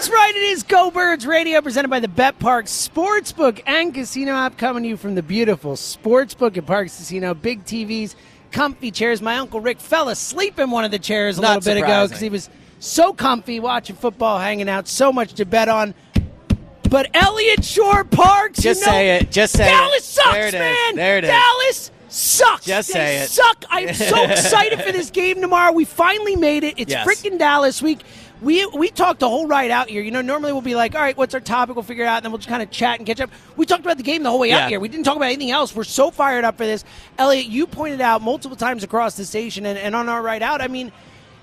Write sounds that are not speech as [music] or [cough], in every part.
That's right. It is Go Birds Radio, presented by the Bet Park Sportsbook and Casino app, coming to you from the beautiful Sportsbook at Parx Casino. Big TVs, comfy chairs. My uncle Rick fell asleep in one of the chairs a Not little bit ago surprising. because he was so comfy watching football, hanging out. So much to bet on. But Eliot Shorr-Parks, Just you know, say it. Just say it. Dallas sucks, There it is. man. There it is. Dallas sucks. Just They say it. Suck. I'm so [laughs] excited for this game tomorrow. We finally made it. It's Yes. freaking Dallas week. We we talked the whole ride out here. You know, normally we'll be like, all right, what's our topic? We'll figure it out, and then we'll just kind of chat and catch up. We talked about the game the whole way Yeah. out here. We didn't talk about anything else. We're so fired up for this. Eliot, you pointed out multiple times across the station and, and on our ride out. I mean,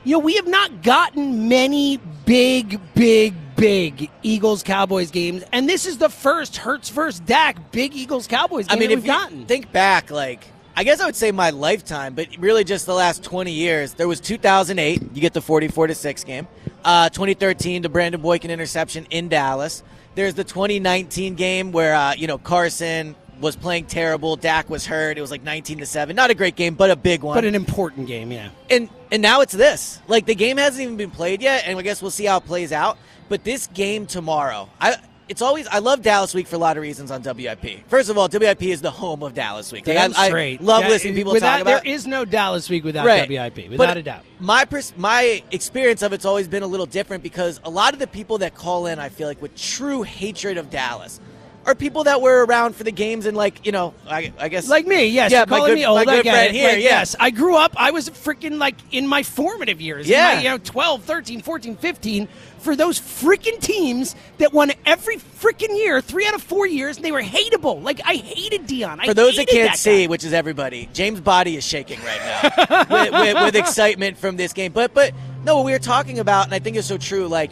you know, we have not gotten many big, big, big Eagles Cowboys games, and this is the first Hurts versus Dak big Eagles Cowboys game I mean, if we've you gotten. think back, like I guess I would say my lifetime, but really just the last 20 years. There was 2008, you get the 44 to six game. Uh, 2013, the Brandon Boykin interception in Dallas. There's the 2019 game where uh, you know Carson was playing terrible. Dak was hurt. It was like 19 to seven. Not a great game, but a big one. but an important game, yeah. and and now it's this. Like the game hasn't even been played yet, and I guess we'll see how it plays out. But this game tomorrow, I it's always I love Dallas Week for a lot of reasons on WIP. First of all, WIP is the home of Dallas Week. Like, Damn I, I love Yeah, listening to people without, talk about. There is no Dallas week without Right. WIP, without But a doubt. My pers- my experience of it's always been a little different because a lot of the people that call in, I feel like with true hatred of Dallas, are people that were around for the games and like you know, I, I guess Like me, yes. yeah, calling good, me old. my I good get friend it. here, Like, yeah. Yes, I grew up. I was freaking like in my formative years. Yeah. my, you know, 12, 13, 14, 15. For those freaking teams that won every freaking year, three out of four years, and they were hateable. Like I hated Deion. I For those that can't that see, which is everybody, James' body is shaking right now [laughs] with, with, with excitement from this game. But but no, what we were talking about, and I think it's so true. Like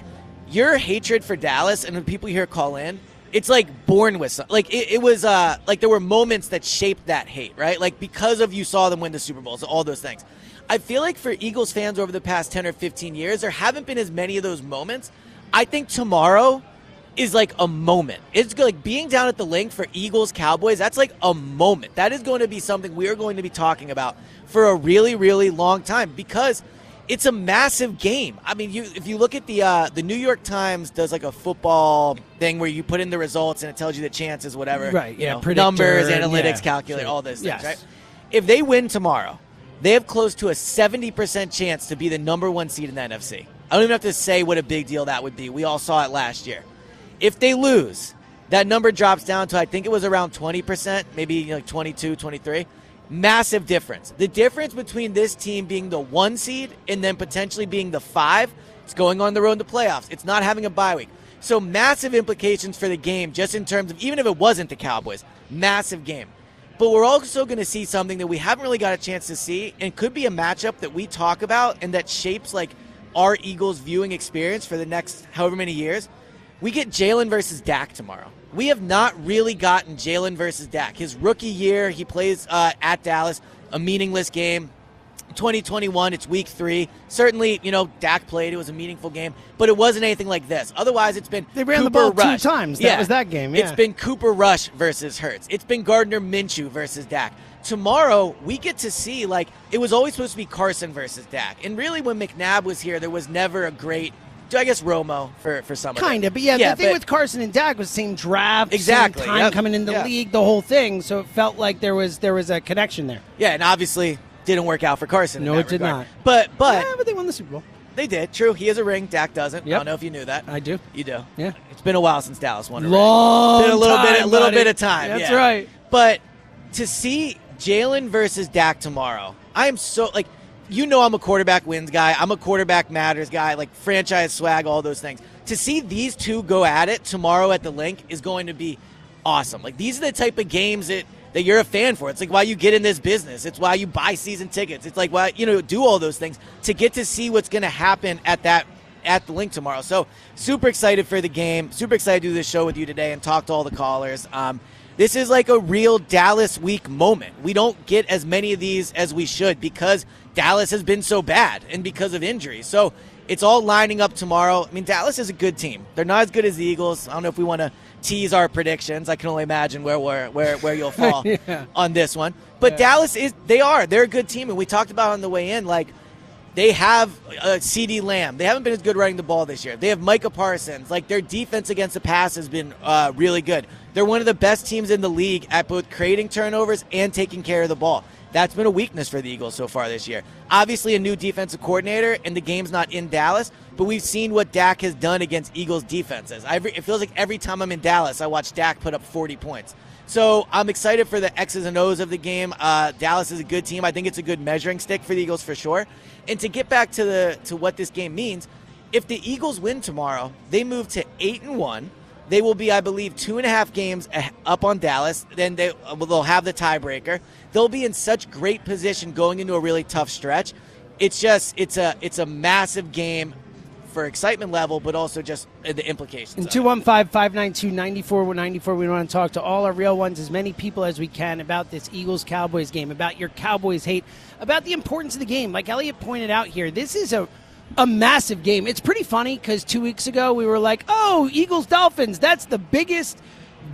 your hatred for Dallas and when people here call in, it's like born with some, like it, it was uh like there were moments that shaped that hate, right? Like because of you saw them win the Super Bowls, all those things. I feel like for Eagles fans over the past ten or fifteen years, there haven't been as many of those moments. I think tomorrow is like a moment. It's like being down at the Linc for Eagles Cowboys. That's like a moment. That is going to be something we are going to be talking about for a really, really long time because it's a massive game. I mean, you if you look at the uh, the New York Times does like a football thing where you put in the results and it tells you the chances, whatever. Right, yeah, know, numbers, analytics, yeah, calculate, sure. all those things. Yes. Right. If they win tomorrow, they have close to a 70% chance to be the number one seed in the NFC. I don't even have to say what a big deal that would be. We all saw it last year. If they lose, that number drops down to, I think it was around 20%, maybe like 22, 23. Massive difference. The difference between this team being the one seed and then potentially being the five, it's going on the road to playoffs. It's not having a bye week. So massive implications for the game, just in terms of even if it wasn't the Cowboys, massive game. But we're also going to see something that we haven't really got a chance to see, and could be a matchup that we talk about and that shapes like our Eagles viewing experience for the next however many years. We get Jalen versus Dak tomorrow. We have not really gotten Jalen versus Dak. His rookie year, he plays uh, at Dallas, a meaningless game. 2021, it's week three. Certainly, you know, Dak played. It was a meaningful game, but it wasn't anything like this. Otherwise, it's been They ran Cooper the ball Rush. two times. That yeah. was that game. Yeah. It's been Cooper Rush versus Hurts. It's been Gardner Minshew versus Dak. Tomorrow, we get to see, like, it was always supposed to be Carson versus Dak. And really, when McNabb was here, there was never a great, I guess, Romo for, for some. Kind of, but yeah, Yeah, the thing with Carson and Dak was same draft, same time yep, coming in the yeah. league, the whole thing. So it felt like there was there was a connection there. Yeah, and obviously didn't work out for Carson. No, it did regard. not. But but yeah, but they won the Super Bowl. they did. True, he has a ring. Dak doesn't. I don't know if you knew that. I do. You do. Yeah. It's been a while since Dallas won a ring. Long, been a little bit, a little buddy. bit of time. That's yeah. right. But to see Jalen versus Dak tomorrow, I am so like, you know, I'm a quarterback wins guy. I'm a quarterback matters guy. Like franchise swag, all those things. To see these two go at it tomorrow at the Linc is going to be awesome. Like these are the type of games that that you're a fan for. It's like why you get in this business. It's why you buy season tickets. It's like why you know do all those things to get to see what's going to happen at that at the Linc tomorrow. So super excited for the game. Super excited to do this show with you today and talk to all the callers. Um, this is like a real Dallas week moment. We don't get as many of these as we should because Dallas has been so bad and because of injuries. So it's all lining up tomorrow. I mean, Dallas is a good team. They're not as good as the Eagles. I don't know if we want to tease our predictions. I can only imagine where where where, where you'll [laughs] fall Yeah. on this one. But Dallas is they are they're a good team, and we talked about on the way in like they have uh, CeeDee Lamb. They haven't been as good running the ball this year. They have Micah Parsons. Like their defense against the pass has been uh, really good. They're one of the best teams in the league at both creating turnovers and taking care of the ball. That's been a weakness for the Eagles so far this year. Obviously, a new defensive coordinator, and the game's not in Dallas, but we've seen what Dak has done against Eagles defenses. Every, it feels like every time I'm in Dallas, I watch Dak put up 40 points. So I'm excited for the X's and O's of the game. Uh, Dallas is a good team. I think it's a good measuring stick for the Eagles for sure. And to get back to the to what this game means, if the Eagles win tomorrow, they move to eight and one. They will be, I believe, two and a half games up on Dallas. Then they they'll have the tiebreaker. They'll be in such great position going into a really tough stretch. It's just it's a it's a massive game for excitement level, but also just the implications. And of 215 592 9494. We want to talk to all our real ones, as many people as we can, about this Eagles Cowboys game, about your Cowboys hate, about the importance of the game. Like Eliot pointed out here, this is a a massive game. It's pretty funny because two weeks ago we were like, oh, Eagles Dolphins, that's the biggest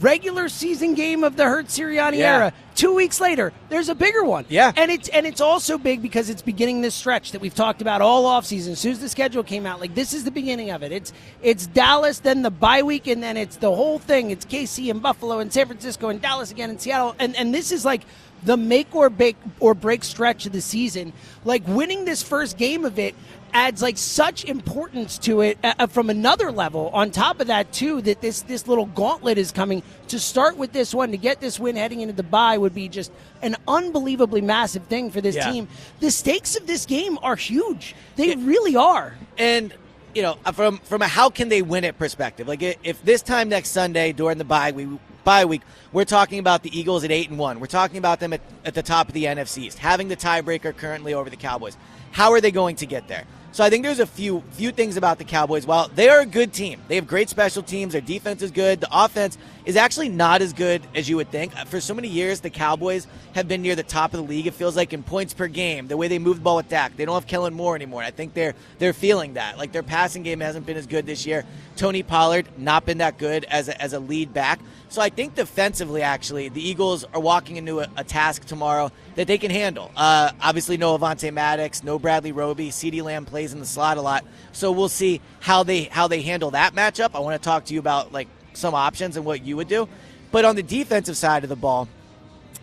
regular season game of the Hurts Sirianni Yeah. era. Two weeks later, there's a bigger one. Yeah. And it's and it's also big because it's beginning this stretch that we've talked about all offseason. As soon as the schedule came out, like this is the beginning of it. It's it's Dallas, then the bye week, and then it's the whole thing. It's KC and Buffalo and San Francisco and Dallas again and Seattle. And and this is like the make or break or break stretch of the season. Like winning this first game of it adds like such importance to it uh, uh, from another level. On top of that, too, that this this little gauntlet is coming to start with this one to get this win heading into the bye would be just an unbelievably massive thing for this Yeah. team. The stakes of this game are huge. They really are. and you know from from a how can they win it perspective like if this time next sunday during the bye week bye week we're talking about the eagles at 8 and 1 we're talking about them at, at the top of the nfc east having the tiebreaker currently over the cowboys how are they going to get there so i think there's a few few things about the cowboys. While they are a good team they have great special teams their defense is good the offense is actually not as good as you would think. For so many years the cowboys have been near the top of the league it feels like in points per game the way they move the ball with Dak. They don't have Kellen Moore anymore I think they're they're feeling that. Like their passing game hasn't been as good this year. Tony Pollard not been that good as a, as a lead back so I think defensively actually the Eagles are walking into a, a task tomorrow that they can handle. Uh, obviously no Avonte Maddox no Bradley Roby. CeeDee Lamb plays in the slot a lot. So we'll see how they how they handle that matchup. I want to talk to you about like some options and what you would do. But on the defensive side of the ball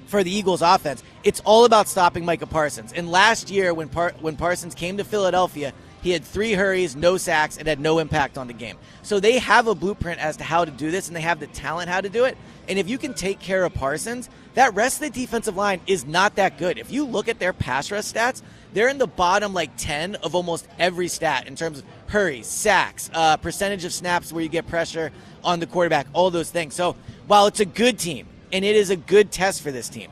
for the Eagles offense, it's all about stopping Micah Parsons. And last year, when Par- when Parsons came to Philadelphia, he had three hurries, no sacks, and had no impact on the game. So they have a blueprint as to how to do this, and they have the talent how to do it. And if you can take care of Parsons, that rest of the defensive line is not that good. If you look at their pass rush stats, they're in the bottom like 10 of almost every stat in terms of hurries, sacks, uh, percentage of snaps where you get pressure on the quarterback, all those things. So while it's a good team, and it is a good test for this team.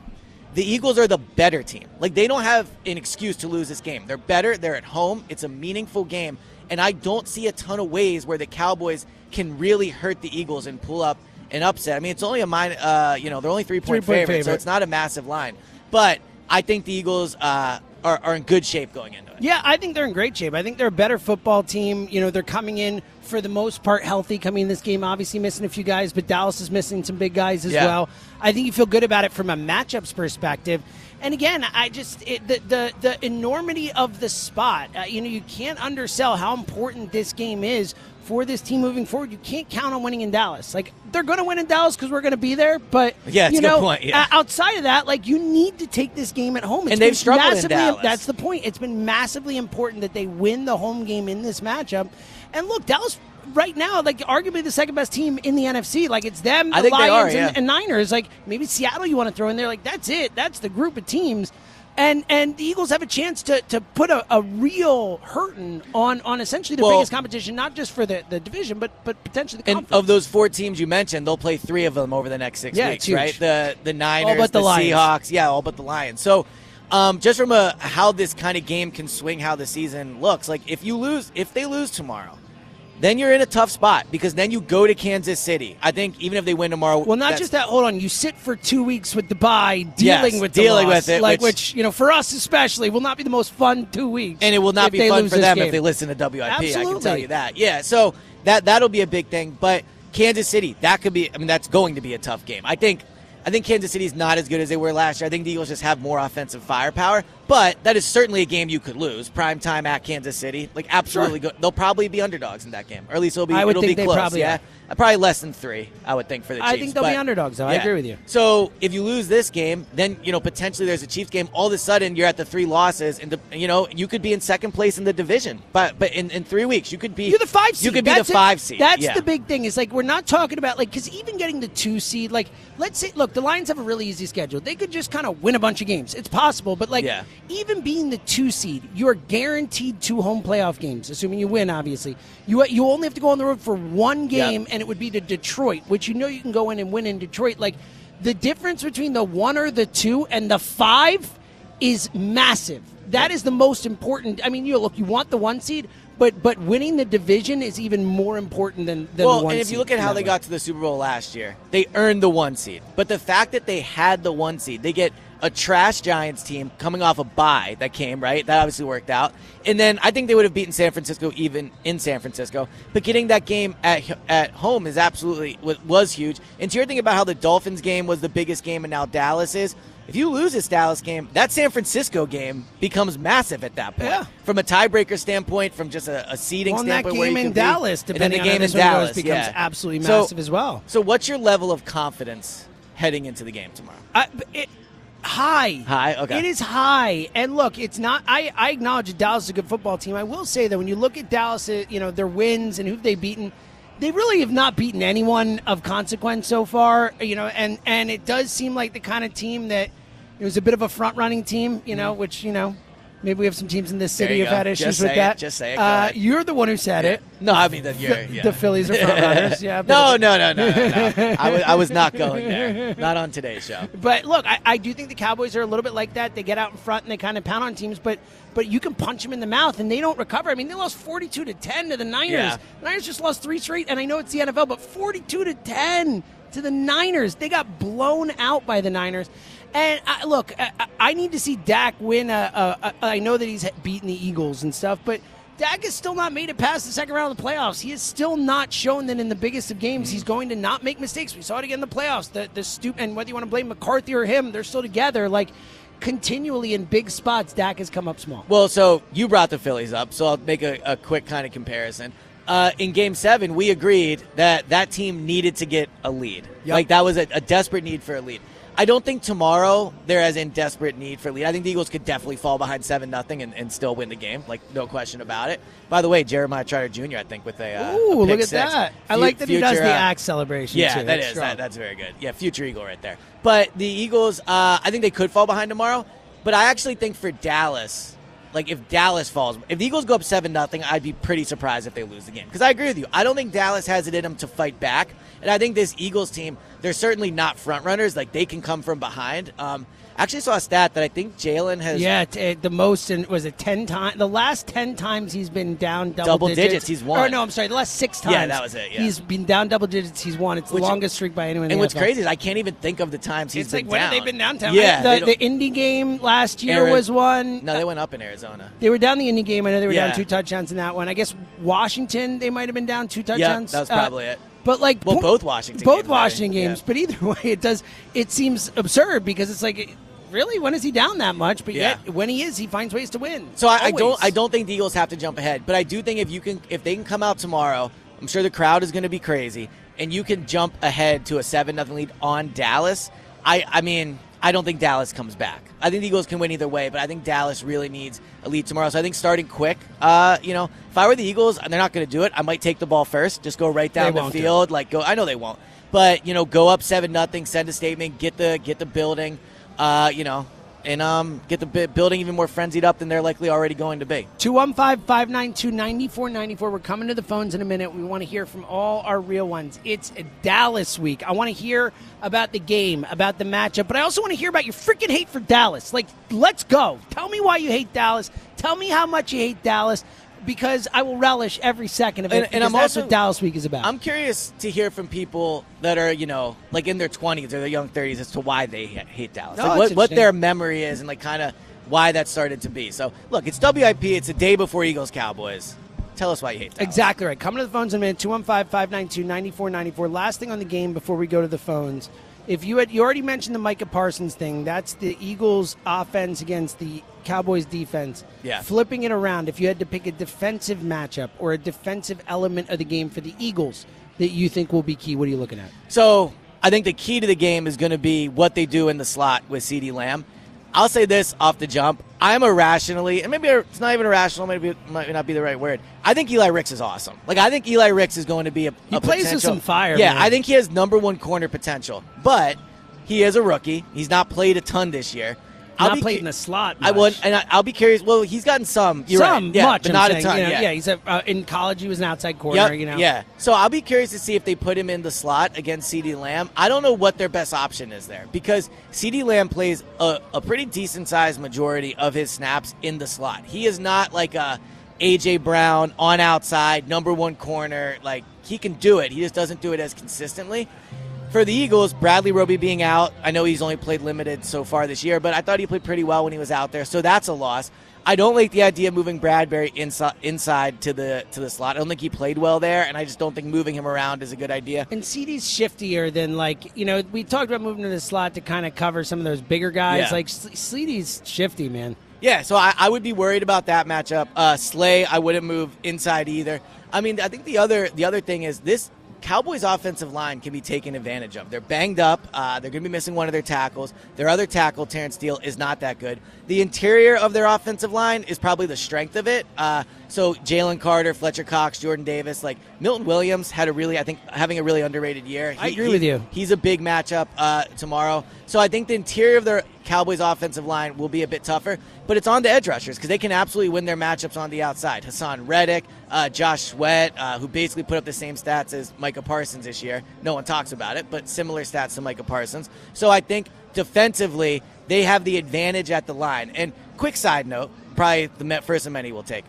The Eagles are the better team. Like they don't have an excuse to lose this game. They're better. They're at home. It's a meaningful game, and I don't see a ton of ways where the Cowboys can really hurt the Eagles and pull up an upset. I mean, it's only a minus, uh, you know, they're only three point Three-point favorites, so it's not a massive line. But I think the Eagles uh, are, are in good shape going into it. Yeah, I think they're in great shape. I think they're a better football team. You know, they're coming in for the most part healthy coming in this game. Obviously missing a few guys, but Dallas is missing some big guys as Yeah. well. I think you feel good about it from a matchups perspective. And again, I just it, the, the the enormity of the spot. Uh, you know, you can't undersell how important this game is for this team moving forward. You can't count on winning in Dallas. Like they're going to win in Dallas because we're going to be there. But Yeah, you know, yeah. outside of that, like you need to take this game at home. It's And they've struggled in massively- Dallas. That's the point. It's been massively important that they win the home game in this matchup. And look, Dallas right now, like arguably the second best team in the NFC. Like it's them, the I think they Lions, are, yeah. and, and Niners. Like maybe Seattle, you want to throw in there. Like that's it. That's the group of teams. And and the Eagles have a chance to, to put a, a real hurting on on essentially the Well- biggest competition, not just for the, the division, but but potentially the And of those four teams you mentioned, they'll play three of them over the next six Yeah, weeks, right? The the Niners, but the Lions. Seahawks, yeah, all but the Lions. So, um, just from a how this kind of game can swing how the season looks, like if you lose, if they lose tomorrow, then you're in a tough spot because then you go to Kansas City. I think even if they win tomorrow, Well, not just that. Hold on, you sit for two weeks with the bye, dealing Yes, with the dealing loss, with it, like which- which, you know for us especially will not be the most fun two weeks, and it will not be fun for them game. if they listen to WIP. I can tell you that. Yeah, so that that'll be a big thing. But Kansas City, that could be. I mean, that's going to be a tough game. I think. I think Kansas City's not as good as they were last year. I think the Eagles just have more offensive firepower, but that is certainly a game you could lose. Prime time at Kansas City, like absolutely good. They'll probably be underdogs in that game, or at least it'll be. I would it'll think be close. probably yeah, probably less than three. I would think for the Chiefs. I think they'll be underdogs, though. I agree with you. So if you lose this game, then you know potentially there's a Chiefs game. All of a sudden you're at the three losses, and the, you know you could be in second place in the division. But but in, in three weeks you could be You're the five seed. You could be That's the it. five seed. That's Yeah. the big thing. Is like we're not talking about like because even getting the two seed, like let's say, look, the Lions have a really easy schedule. They could just kind of win a bunch of games. It's possible, but like Yeah. Even being the two seed, you're guaranteed two home playoff games, assuming you win. Obviously, you you only have to go on the road for one game, and it would be to Detroit, which you know you can go in and win in Detroit. Like the difference between the one or the two and the five is massive. That is the most important. I mean, you look, you want the one seed, but but winning the division is even more important than, than well, and if you look at how they way. got to the Super Bowl last year, they earned the one seed. But the fact that they had the one seed, they get a trash Giants team coming off a bye that came right. That obviously worked out. And then I think they would have beaten San Francisco even in San Francisco. But getting that game at at home is absolutely was, was huge. And to your thing about how the Dolphins game was the biggest game, and now Dallas is. If you lose this Dallas game, that San Francisco game becomes massive at that point. Yeah. From a tiebreaker standpoint, from just a, a seeding Well, and that standpoint, where game in be- Dallas, and then depending the on game in this one goes, Dallas becomes yeah. absolutely So- massive as well. So, what's your level of confidence heading into the game tomorrow? I, it, high. High? Okay. It is high. And look, it's not. I, I acknowledge that Dallas is a good football team. I will say that when you look at Dallas, uh, you know their wins and who they've beaten, they really have not beaten anyone of consequence so far. You know, and and it does seem like the kind of team that it was a bit of a front running team. You know, which you know. Maybe we have some teams in this. City who've go. had issues with it. that. Just say it. Uh, you're the one who said it. No, I mean. The, yeah. the Phillies are front runners. Yeah. [laughs] no, no, no, no, no, no. [laughs] I was, I was not going there. Not on today's show. But look, I, I do think the Cowboys are a little bit like that. They get out in front and they kind of pound on teams, but but you can punch them in the mouth and they don't recover. I mean, they lost forty-two to ten to the Niners. Yeah. The Niners just lost three straight, and I know it's the NFL, but forty-two to ten to the Niners. They got blown out by the Niners. And I, look, I, I- need to see Dak win. A, a, a, I know that he's beaten the Eagles and stuff, but. Dak has still not made it past the second round of the playoffs. He has still not shown that in the biggest of games he's going to not make mistakes. We saw it again in the playoffs. The the stoop and whether you want to blame McCarthy or him, they're still together. Like continually in big spots, Dak has come up small. Well, so you brought the Phillies up, so I'll make a, a quick kind of comparison. Uh, in Game Seven, we agreed that that team needed to get a lead. Yep. Like that was a, a desperate need for a lead. I don't think tomorrow they're as in desperate need for lead. I think the Eagles could definitely fall behind seven nothing and, and still win the game, like no question about it. By the way, Jeremiah Trotter Jr. I think with a uh, Ooh, a look at six. that! I like that he does the uh, axe celebration. Yeah, too. that That's is that, that's very good. Yeah, future Eagle right there. But the Eagles, uh, I think they could fall behind tomorrow. But I actually think for Dallas, like if Dallas falls, if the Eagles go up seven nothing, I'd be pretty surprised if they lose the game. Because I agree with you. I don't think Dallas has it in them to fight back, and I think this Eagles team, they're certainly not front runners. Like they can come from behind. Um, actually saw a stat that I think Jalen has Yeah, t- the most in was it ten times? The last ten times he's been down double, Double digits, he's won. Or no, I'm sorry, the last six times. Yeah, that was it, yeah. He's been down double digits. He's won. It's the longest streak by anyone. in And the what's NFL. crazy is I can't even think of the times he's It's been like when down. have they been downtown? Yeah, the, the Indy game last year was one. No, they went up in Arizona. They were down the Indy game. I know they were Yeah. down two touchdowns in that one. I guess Washington, they might have been down two touchdowns. that was Uh, probably it. But like, Well, po- both Washington both games, Washington right? games. Yeah. But either [laughs] way, it does. It seems absurd because it's like, really, when is he down that much? But Yeah. yet, when he is, he finds ways to win. So I, I don't I don't think the Eagles have to jump ahead, but I do think if you can if they can come out tomorrow, I'm sure the crowd is going to be crazy, and you can jump ahead to a seven nothing lead on Dallas. I I mean I don't think Dallas comes back. I think the Eagles can win either way, but I think Dallas really needs a lead tomorrow. So I think starting quick, uh, you know, if I were the Eagles and they're not going to do it, I might take the ball first, just go right down They the field, like go. I know they won't, but you know, go up seven nothing, send a statement, get the get the building, uh, you know, and um, get the building even more frenzied up than they're likely already going to be. 215 592 9494. We're coming to the phones in a minute. We want to hear from all our real ones. It's Dallas week. I want to hear about the game, about the matchup, but I also want to hear about your freaking hate for Dallas. Like, let's go. Tell me why you hate Dallas. Tell me how much you hate Dallas because I will relish every second of it. And- and I'm that's also- what Dallas week is about. I'm curious to hear from people that are, you know, like in their 20s or their young 30s as to why they hate Dallas. Oh, like what, what their memory is and like kind of why that started to be. So, look, it's WIP. It's a day before Eagles Cowboys. Tell us why you hate Dallas. Exactly right. Coming to the phones in a minute. 215 592 9494. Last thing on the game before we go to the phones. If you had you already mentioned the Micah Parsons thing, that's the Eagles offense against the Cowboys defense. Yeah. Flipping it around, if you had to pick a defensive matchup or a defensive element of the game for the Eagles that you think will be key, what are you looking at? So I think the key to the game is going to be what they do in the slot with CeeDee Lamb. I'll say this off the jump. I'm irrationally, and maybe it's not even irrational, maybe it might not be the right word. I think Eli Ricks is awesome. Like, I think Eli Ricks is going to be a, He a plays with potential- some fire, Yeah, man. I think he has number one corner potential, but he is a rookie. He's not played a ton this year. I'll Not be played cu- in the slot. I would, and I, I'll be curious. Well, he's gotten some. You're some right. Yeah, much, but I'm not saying, a ton. you know, yeah, he's a, uh, in college. He was an outside corner. Yep, you know, Yeah. So I'll be curious to see if they put him in the slot against CeeDee Lamb. I don't know what their best option is there because CeeDee Lamb plays a, a pretty decent sized majority of his snaps in the slot. He is not like a AJ Brown on outside, number one corner. Like he can do it. He just doesn't do it as consistently. For the Eagles, Bradley Roby being out, I know he's only played limited so far this year, but I thought he played pretty well when he was out there, so that's a loss. I don't like the idea of moving Bradberry inside inside to the to the slot. I don't think he played well there, and I just don't think moving him around is a good idea. And CeeDee's shiftier than like you know we talked about moving to the slot to kind of cover some of those bigger guys. Yeah. Like CeeDee's shifty, man. Yeah, so I, I would be worried about that matchup. Uh, Slay, I wouldn't move inside either. I mean, I think the other the other thing is this Cowboys offensive line can be taken advantage of. They're banged up. Uh, they're going to be missing one of their tackles. Their other tackle, Terence Steele, is not that good. The interior of their offensive line is probably the strength of it. Uh, so Jalen Carter, Fletcher Cox, Jordan Davis, like Milton Williams had a really, I think, having a really underrated year. I agree with you. He's a big matchup uh, tomorrow. So I think the interior of their Cowboys offensive line will be a bit tougher, but it's on the edge rushers because they can absolutely win their matchups on the outside. Haason Reddick, uh, Josh Sweat, uh, who basically put up the same stats as Micah Parsons this year. No one talks about it, but similar stats to Micah Parsons. So I think defensively, they have the advantage at the line. And quick side note, probably the first of many we'll take.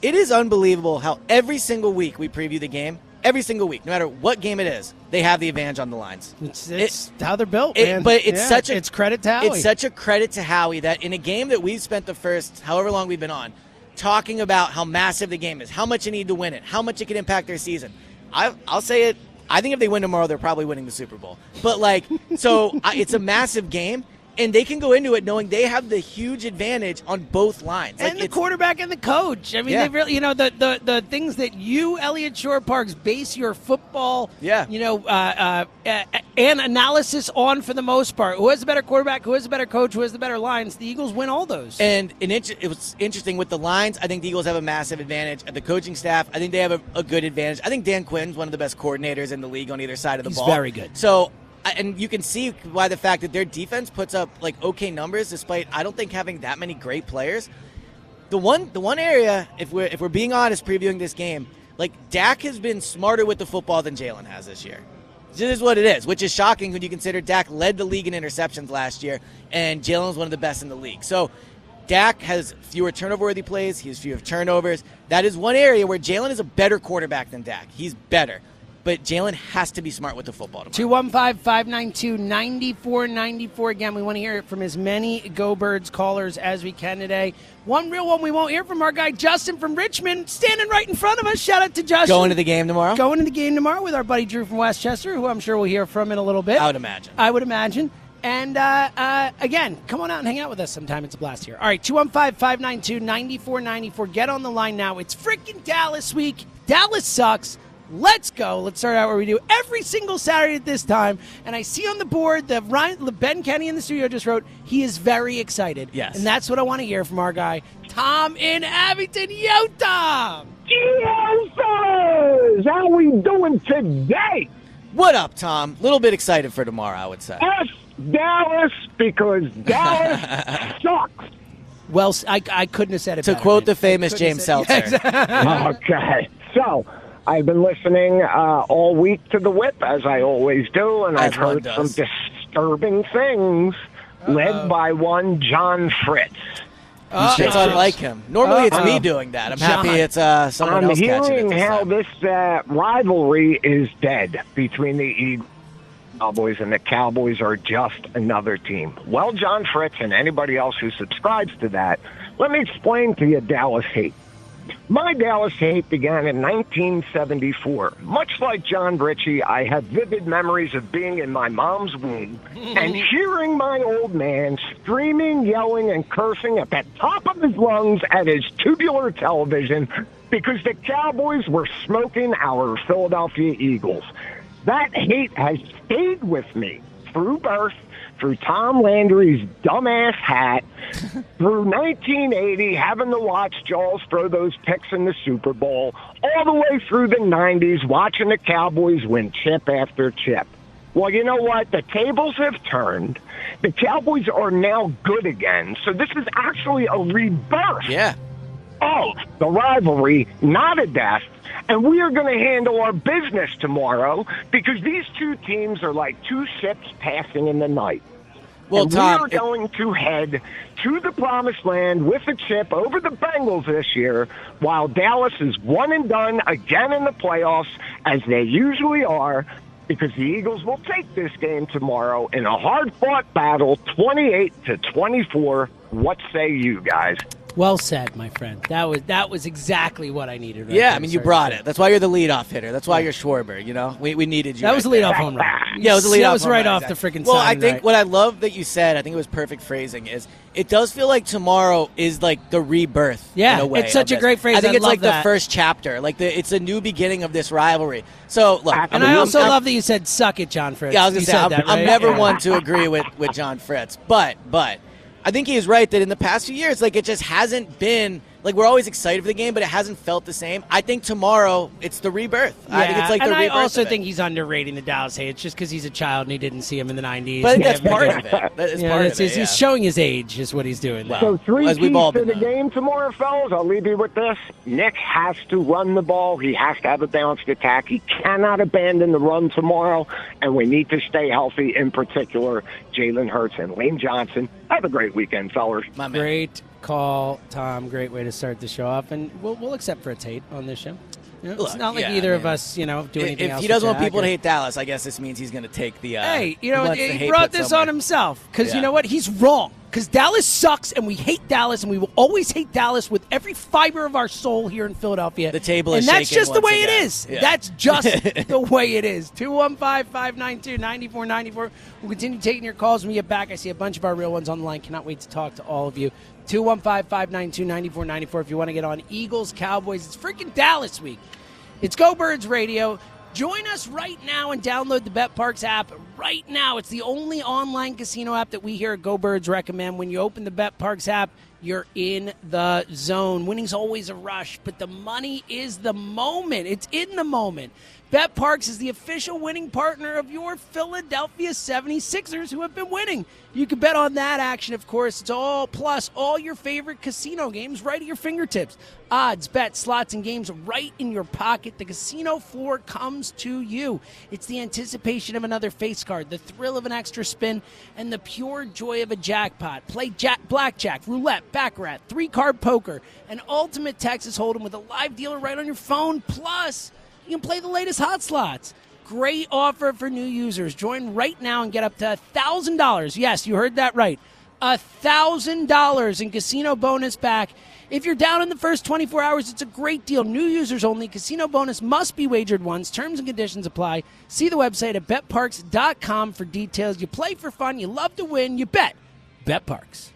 It is unbelievable how every single week we preview the game, every single week, no matter what game it is, they have the advantage on the lines. It's, it's how they're built, It- man. but it's Yeah, such a it's credit to Howie. It's such a credit to Howie that in a game that we've spent the first however long we've been on talking about how massive the game is, how much you need to win it, how much it can impact their season. I, I'll say it. I think if they win tomorrow, they're probably winning the Super Bowl. But like, so [laughs] I, it's a massive game, and they can go into it knowing they have the huge advantage on both lines. Like, and the quarterback and the coach. I mean, Yeah. they really, you know, the, the the things that you, Eliot Shorr-Parks, base your football, Yeah. you know, uh, uh, and analysis on for the most part. Who has the better quarterback? Who has the better coach? Who has the better lines? The Eagles win all those. And an inter- it was interesting with the lines. I think the Eagles have a massive advantage. At the coaching staff, I think they have a, a good advantage. I think Dan Quinn's one of the best coordinators in the league on either side of the He's ball. very good. So, and you can see why the fact that their defense puts up like okay numbers, despite I don't think having that many great players. the one the one area, if we're if we're being honest, previewing this game, like Dak has been smarter with the football than Jalen has this year. This is what it is, which is shocking when you consider Dak led the league in interceptions last year, and Jalen was one of the best in the league. So Dak has fewer turnover-worthy plays. He has fewer turnovers. That is one area where Jalen is a better quarterback than Dak. He's better. But Jalen has to be smart with the football tomorrow. 215 592 9494. Again, we want to hear it from as many Go Birds callers as we can today. One real one we won't hear from our guy Justin from Richmond, standing right in front of us. Shout out to Justin. Going to the game tomorrow? Going to the game tomorrow with our buddy Drew from Westchester, who I'm sure we'll hear from in a little bit. I would imagine. I would imagine. And uh, uh, again, come on out and hang out with us sometime. It's a blast here. All right, 215 592 9494. Get on the line now. It's freaking Dallas week. Dallas sucks. Let's go. Let's start out where we do every single Saturday at this time. And I see on the board that Ryan Ben Kenny in the studio just wrote he is very excited. Yes. And that's what I want to hear from our guy, Tom in Abington. Yo, Tom. Yo, fellas! How we doing today? What up, Tom? A little bit excited for tomorrow, I would say. F Dallas because [laughs] Dallas sucks. Well, I, I couldn't have said it To better, quote man. the famous James have said- Seltzer. [laughs] okay, so I've been listening uh, all week to the WIP as I always do, and As I've one heard some disturbing things, led by one John Fritz. Uh, It's unlike him. Normally, it's me doing that. I'm John. happy it's uh, someone I'm else catching it. hearing this how time. this uh, rivalry is dead between the Eagles. Cowboys and the Cowboys are just another team. Well, John Fritz and anybody else who subscribes to that, let me explain to you Dallas hate. My Dallas hate began in 1974. Much like John Ritchie, I have vivid memories of being in my mom's womb [laughs] and hearing my old man screaming, yelling, and cursing at the top of his lungs at his tubular television because the Cowboys were smoking our Philadelphia Eagles. That hate has stayed with me through birth, through Tom Landry's dumbass hat, [laughs] through 1980, having to watch Jaws throw those picks in the Super Bowl, all the way through the 90s, watching the Cowboys win chip after chip. Well, you know what? The tables have turned. The Cowboys are now good again. So this is actually a rebirth Yeah. Of the rivalry, not a death. And we are going to handle our business tomorrow because these two teams are like two ships passing in the night. Well, and Tom, we are it- going to head to the promised land with a chip over the Bengals this year, while Dallas is one and done again in the playoffs, as they usually are, because the Eagles will take this game tomorrow in a hard-fought battle, 28 to 24. What say you guys? Well said, my friend. That was that was exactly what I needed. Right yeah, there. I mean, you brought it. That's why you're the leadoff hitter. That's why you're Schwarber. You know, we, we needed you. That was a right leadoff there. home run. [laughs] Yeah, it was a leadoff. That was right run, off the freaking. Well, I think right. what I love that you said, I think it was perfect phrasing, is it does feel like tomorrow is like the rebirth. Yeah, in a way it's such a great phrase. I think I it's love like that. the first chapter. Like the, it's a new beginning of this rivalry. So look, And I'm- I also I'm- love that you said "suck it, John Fritz." Yeah, I was gonna you say I'm, that, I'm never Yeah. one to agree with with John Fritz, but but I think he's right that in the past few years, like it just hasn't been like we're always excited for the game, but it hasn't felt the same. I think tomorrow it's the rebirth. I think Yeah, it's like and the I rebirth. also think he's underrating the Dallas hate. It's just because he's a child and he didn't see him in the '90s. But I think that's part of it. That is Yeah, part of it. he's, yeah. he's showing his age, is what he's doing. Wow. So three As we've keys all to the done. game tomorrow, fellas. I'll leave you with this. Nick has to run the ball. He has to have a balanced attack. He cannot abandon the run tomorrow, and we need to stay healthy. In particular, Jalen Hurts and Lane Johnson. Have a great weekend, fellas. My man. Great call, Tom. Great way to start the show off, and we'll, we'll accept for a Tate on this show. You know, it's not like yeah, either I of us, you know, do anything If else. he doesn't want Jack people to hate Dallas, I guess this means he's going to take the. Uh, Hey, you know, wants he brought this somewhere. on himself because you know what? He's wrong. Because Dallas sucks, and we hate Dallas, and we will always hate Dallas with every fiber of our soul here in Philadelphia. The table is and that's just the way it again. is. Yeah. That's just [laughs] the way it is. 215-592-9494. We'll continue taking your calls when we get back. I see a bunch of our real ones on the line. Cannot wait to talk to all of you. 215-592-9494 if you want to get on Eagles, Cowboys. It's freaking Dallas week. It's Go Birds Radio. Join us right now and download the Bet Parx app right now. It's the only online casino app that we here at Go Birds recommend. When you open the Bet Parx app, you're in the zone. Winning's always a rush, but the money is the moment. It's in the moment. BetParx is the official winning partner of your Philadelphia 76ers who have been winning. You can bet on that action, of course. It's all plus all your favorite casino games right at your fingertips. Odds, bets, slots, and games right in your pocket. The casino floor comes to you. It's the anticipation of another face card, the thrill of an extra spin, and the pure joy of a jackpot. Play jack, blackjack, roulette, baccarat, three card poker, and ultimate Texas Hold'em with a live dealer right on your phone. Plus, you can play the latest hot slots. Great offer for new users. Join right now and get up to $1,000. Yes, you heard that right. $1,000 in casino bonus back. If you're down in the first 24 hours, it's a great deal. New users only. Casino bonus must be wagered once. Terms and conditions apply. See the website at betparx.com for details. You play for fun. You love to win. You bet. BetParx.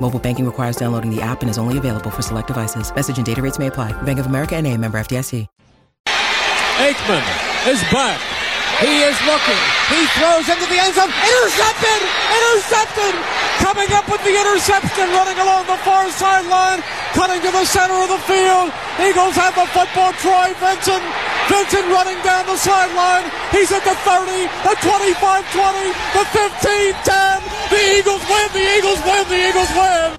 Mobile banking requires downloading the app and is only available for select devices. Message and data rates may apply. Bank of America and a member FDIC. Aikman is back. He is looking. He throws into the end zone. Intercepted! Intercepted! Coming up with the interception, running along the far sideline, cutting to the center of the field. Eagles have the football. Troy Vincent. Vincent running down the sideline. He's at the 30, the 25 20, the 15 10. The Eagles win. The Eagles win. The Eagles win.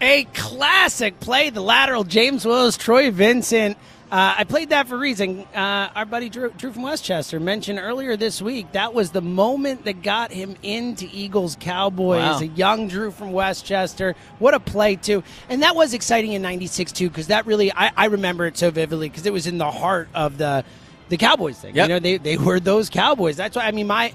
A classic play, the lateral James Willis, Troy Vincent. Uh, I played that for a reason. Uh, our buddy Drew, Drew, from Westchester mentioned earlier this week that was the moment that got him into Eagles Cowboys. Wow. A young Drew from Westchester. What a play, too. And that was exciting in 96, too, because that really, I, I remember it so vividly because it was in the heart of the the Cowboys thing. Yep. You know, they, they were those Cowboys. That's why, I mean, my.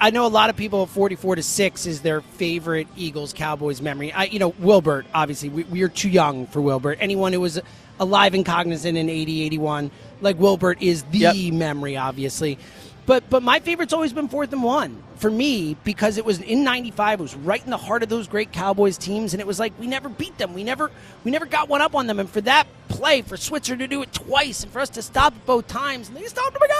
I know a lot of people 44 to 6 is their favorite Eagles Cowboys memory. I you know Wilbert obviously we, we are too young for Wilbert. Anyone who was alive and cognizant in 80 81 like Wilbert is the Yep. memory obviously. But but my favorite's always been fourth and one for me because it was in '95. It was right in the heart of those great Cowboys teams, and it was like we never beat them. We never we never got one up on them. And for that play, for Switzer to do it twice, and for us to stop both times, and they stopped oh him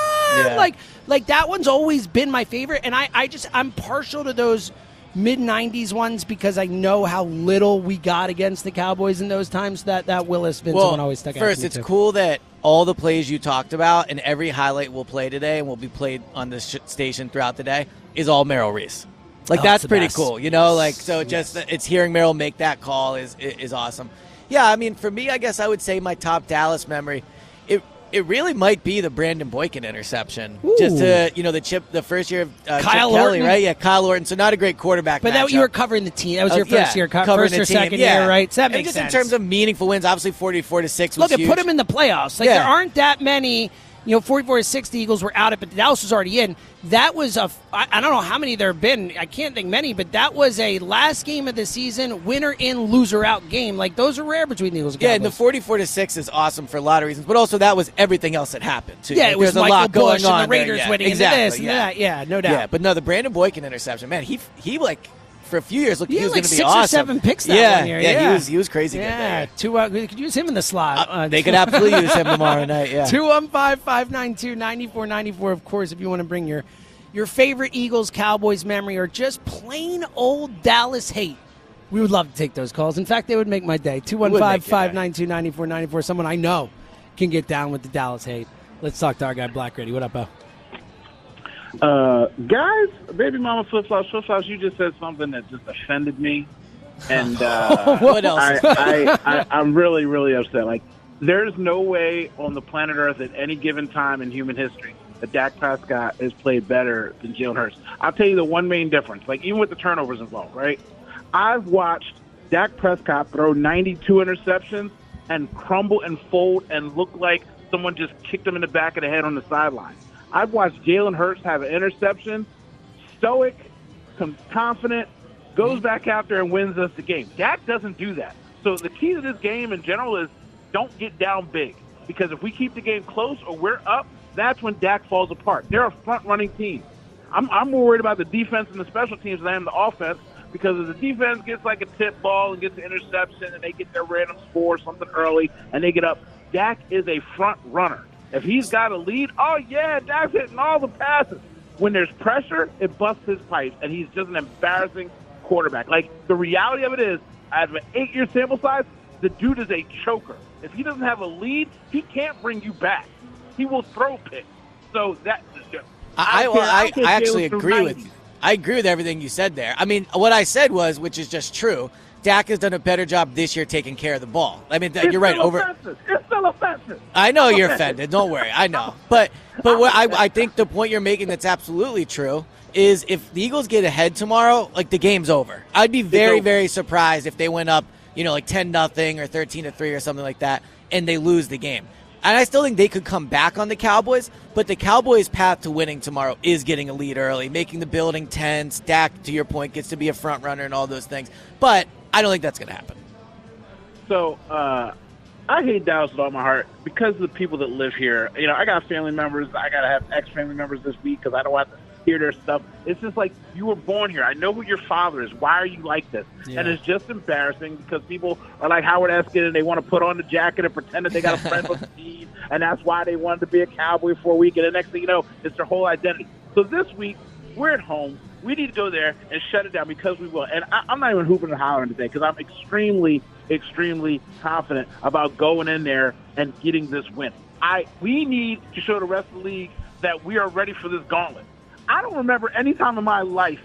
again. Yeah. Like like that one's always been my favorite. And I I just I'm partial to those mid 90s ones because I know how little we got against the Cowboys in those times that that Willis Vincent one always stuck first, it's too. cool that all the plays you talked about and every highlight we'll play today and will be played on this sh- station throughout the day is all Merrill Reese. Like Oh, that's pretty best. cool, you know. Like so, just it's hearing Merrill make that call is is awesome. Yeah, I mean, for me, I guess I would say my top Dallas memory. It really might be the Brandon Boykin interception. Just to you know the chip, the first year of uh, Kyle Kelly, Orton? right? Yeah, Kyle Orton. So not a great quarterback. But that you were covering the team. That was Uh, your first yeah, year, co- covering first the or team, second yeah. year, right? So that And makes just sense. in terms of meaningful wins. Obviously, forty-four to six. Was Look, it put them in the playoffs. Like Yeah. there aren't that many. You know, 44 to 6, the Eagles were out it, but Dallas was already in. That was a, I, don't know how many there have been. I can't think many, but that was a last game of the season, winner in, loser out game. Like those are rare between the Eagles and Yeah, and the forty-four to six is awesome for a lot of reasons, but also that was everything else that happened too. Yeah, Like, it was there's a Michael lot going Bush and on the Raiders there. Yeah, winning and exactly, this and that. Yeah, no doubt. Yeah, but no, the Brandon Boykin interception, man, he he like for a few years looked He he was like going to be six awesome. or seven picks that yeah, one year. Yeah, Yeah, he was he was crazy good. Yeah, two. Uh, we could use him in the slot. Uh, They could absolutely use him tomorrow [laughs] night. Yeah. 215 592 9494. Of course, if you want to bring your your favorite Eagles Cowboys memory or just plain old Dallas hate, we would love to take those calls. In fact, they would make my day. 215 592 9494. Someone I know can get down with the Dallas hate. Let's talk to our guy Black Ready. What up, Bo? Uh, guys, baby mama flip flops, flip flops. You just said something that just offended me, and [laughs] uh, What else? I, I, I, I'm really, really upset. Like, there's no way on the planet Earth at any given time in human history that Dak Prescott has played better than Jalen Hurts. I'll tell you the one main difference. Like, even with the turnovers involved, right? I've watched Dak Prescott throw 92 interceptions and crumble and fold and look like someone just kicked him in the back of the head on the sideline. I've watched Jalen Hurts have an interception, stoic, confident, goes back out there and wins us the game. Dak doesn't do that. So the key to this game in general is don't get down big because if we keep the game close or we're up, that's when Dak falls apart. They're a front-running team. I'm, I'm more worried about the defense and the special teams than I am the offense because if the defense gets like a tip ball and gets an interception and they get their random score or something early and they get up, Dak is a front runner. If he's got a lead, oh yeah, Dak's hitting all the passes. When there's pressure, it busts his pipes, and he's just an embarrassing quarterback. Like the reality of it is, out of an eight-year sample size, the dude is a choker. If he doesn't have a lead, he can't bring you back. He will throw picks. So that I, I, well, I, don't I actually agree with you. I agree with everything you said there. I mean, what I said was, which is just true. Dak has done a better job this year taking care of the ball. I mean, It's you're right. Over, offensive. It's still offensive. I know you're offended. Don't worry. I know. But but what I, I think the point you're making that's absolutely true is if the Eagles get ahead tomorrow, like the game's over. I'd be very very surprised if they went up, you know, like 10 nothing or 13 to 3 or something like that and they lose the game. And I still think they could come back on the Cowboys, but the Cowboys' path to winning tomorrow is getting a lead early, making the building tense. Dak, to your point, gets to be a front runner and all those things. But I don't think that's going to happen. So uh, I hate Dallas with all my heart because of the people that live here. You know, I got family members. I got to have ex family members this week because I don't have to hear their stuff. It's just like you were born here. I know who your father is. Why are you like this? Yeah. And it's just embarrassing because people are like Howard Eskin and they want to put on the jacket and pretend that they got a friend [laughs] with the team, and that's why they wanted to be a cowboy for a week. And the next thing you know, it's their whole identity. So this week we're at home. We need to go there and shut it down because we will. And I, I'm not even hooping and hollering today because I'm extremely, extremely confident about going in there and getting this win. I we need to show the rest of the league that we are ready for this gauntlet. I don't remember any time in my life,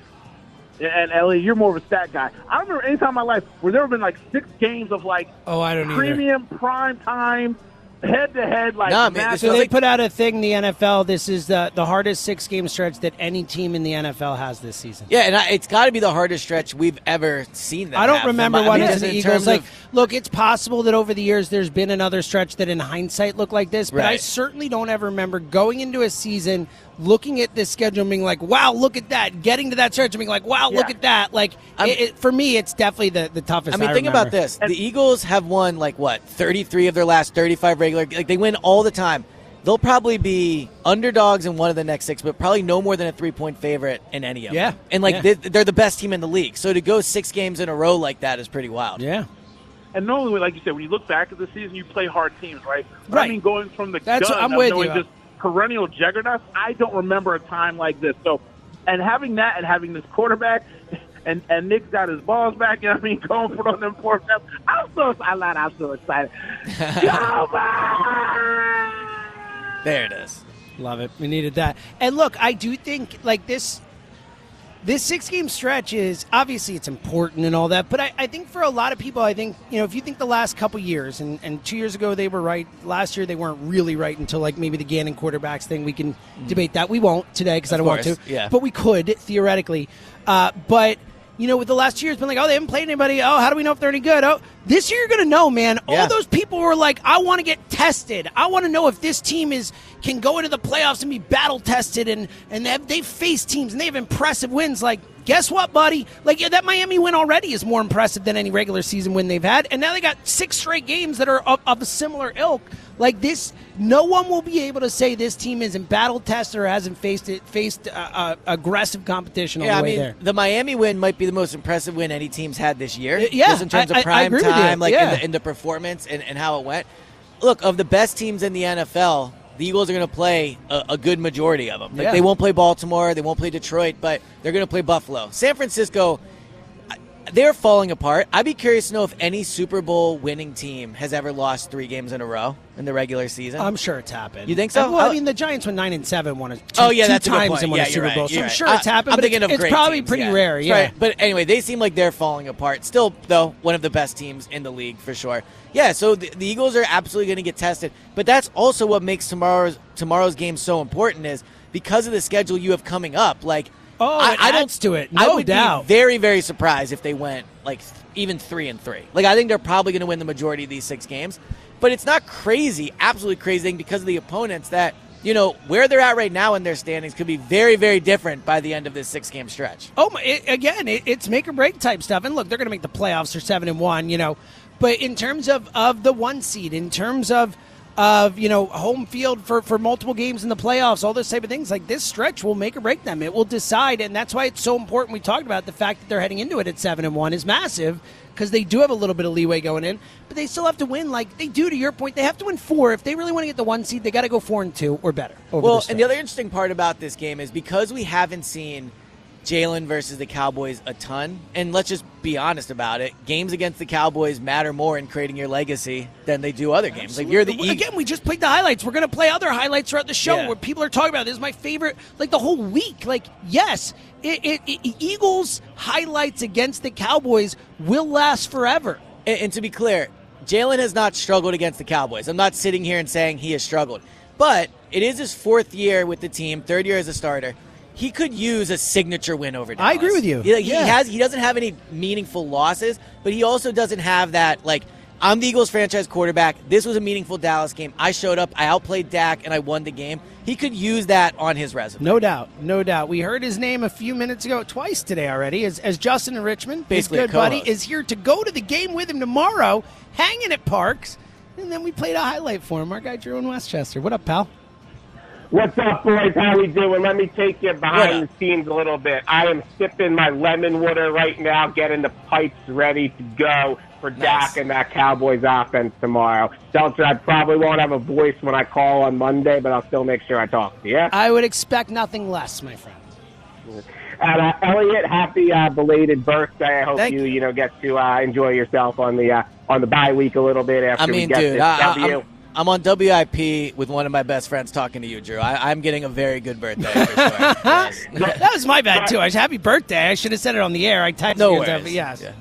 and Ellie, you're more of a stat guy. I don't remember any time in my life where there have been like six games of like Oh, I don't either. premium prime time, head to head like. Nah, man, match- So they put out a thing, the NFL. This is the, the hardest six game stretch that any team in the NFL has this season. Yeah, and I, it's got to be the hardest stretch we've ever seen. Them I don't have. remember I one mean, as the Eagles. Like, of- look, it's possible that over the years there's been another stretch that in hindsight looked like this, but I certainly don't ever remember going into a season, looking at this schedule, and being like, "Wow, look at that!" Getting to that stretch, and being like, "Wow, look at that!" Like, it, it- for me, it's definitely the, the toughest. I mean, I think remember. about this: the Eagles have won like what thirty-three of their last thirty-five regular. Like they win all the time. They'll probably be underdogs in one of the next six, but probably no more than a three-point favorite in any of Yeah. them. And like Yeah. they, they're the best team in the league, so to go six games in a row like that is pretty wild. Yeah. And normally, like you said, when you look back at the season, you play hard teams, right? But Right. I mean, going from the That's- gun I'm of with you. just perennial juggernauts, I don't remember a time like this. So, and having that and having this quarterback, [laughs] and and Nick's got his balls back, you know what I mean, [laughs] going for it on them fourth downs. I'm so I lied, I'm so excited. [laughs] Go! There it is. Love it. We needed that. And look, I do think like this this six game stretch is obviously it's important and all that, but I, I think for a lot of people, I think, you know, if you think the last couple years and, and two years ago they were right, last year they weren't really right until like maybe the Gannon quarterbacks thing. We can debate that. We won't today because I don't want to. yeah. But we could theoretically. Uh, but you know, with the last two years, been like, oh, they haven't played anybody. Oh, how do we know if they're any good? Oh, this year you're going to know, man. Yeah. All those people were like, I want to get tested. I want to know if this team is can go into the playoffs and be battle tested, and and they've, they've faced teams and they have impressive wins. Like, guess what, buddy? Like yeah, that Miami win already is more impressive than any regular season win they've had, and now they got six straight games that are of, of a similar ilk. Like this, no one will be able to say this team isn't battle tested or hasn't faced it faced uh, uh, aggressive competition on Yeah, the I mean, there. the Miami win might be the most impressive win any team's had this year. Uh, yeah, just in terms I- of prime time, like Yeah. in, the, in the performance and, and how it went. Look, of the best teams in the NFL, the Eagles are going to play a, a good majority of them. Like Yeah. they won't play Baltimore, they won't play Detroit, but they're going to play Buffalo. San Francisco, they're falling apart. I'd be curious to know if any Super Bowl winning team has ever lost three games in a row in the regular season. I'm sure it's happened. You think so? Well, I oh. mean, the Giants went nine and seven, won a two, oh yeah, two that's a good times and won yeah, a Super right, Bowl. So I'm right. sure it's happened. I'm but thinking it's, of it's probably teams, pretty yeah. rare. Yeah. right. But anyway, they seem like they're falling apart. Still, though, one of the best teams in the league for sure. Yeah, so the, the Eagles are absolutely going to get tested. But that's also what makes tomorrow's tomorrow's game so important is because of the schedule you have coming up. Like, Oh, I, I don't to it, I no would doubt. be very, very surprised if they went like th- even three and three. Like, I think they're probably going to win the majority of these six games. But it's not crazy, absolutely crazy because of the opponents that. You know where they're at right now in their standings could be very, very different by the end of this six-game stretch. Oh, my, it, again, it, it's make or break type stuff. And look, they're going to make the playoffs. They're seven and one, you know. But in terms of of the one seed, in terms of of you know home field for for multiple games in the playoffs, all those type of things, like this stretch will make or break them. It will decide, and that's why it's so important. We talked about the fact that they're heading into it at seven and one is massive because they do have a little bit of leeway going in, but they still have to win. Like they do, to your point, they have to win four if they really want to get the one seed. They got to go four and two or better. Well, this and the other interesting part about this game is because we haven't seen Jalen versus the Cowboys a ton, and let's just be honest about it, games against the Cowboys matter more in creating your legacy than they do other games. Like you're the Eagles. again. We just played the highlights. We're going to play other highlights throughout the show Yeah. where people are talking about. This is my favorite. Like the whole week. Like yes, it, it, it- Eagles highlights against the Cowboys will last forever. And, and to be clear, Jalen has not struggled against the Cowboys. I'm not sitting here and saying he has struggled, but it is his fourth year with the team, third year as a starter. He could use a signature win over Dallas. I agree with you. He, like, he has. He doesn't have any meaningful losses, but he also doesn't have that like. I'm the Eagles franchise quarterback. This was a meaningful Dallas game. I showed up. I outplayed Dak, and I won the game. He could use that on his resume. No doubt, no doubt. We heard his name a few minutes ago, twice today already, as, as Justin in Richmond, Basically his good buddy, is here to go to the game with him tomorrow, hanging at Parx, and then we played a highlight for him. Our guy Drew in Westchester. What up, pal? What's up, boys? How we doing? Let me take you behind up? the scenes a little bit. I am sipping my lemon water right now, getting the pipes ready to go for Dak and that Cowboys offense tomorrow. Seltzer, I probably won't have a voice when I call on Monday, but I'll still make sure I talk to you. I would expect nothing less, my friend. And uh, Eliot, happy uh, belated birthday! I hope Thank you you know get to uh, enjoy yourself on the uh, on the bye week a little bit after I we get dude, this I. I'm, I'm on WIP with one of my best friends talking to you, Drew. I, I'm getting a very good birthday. For sure. Yes. [laughs] That, that was my bad too. I was, happy birthday. I should have said it on the air. I typed No it. in, worries. but yes. Yeah.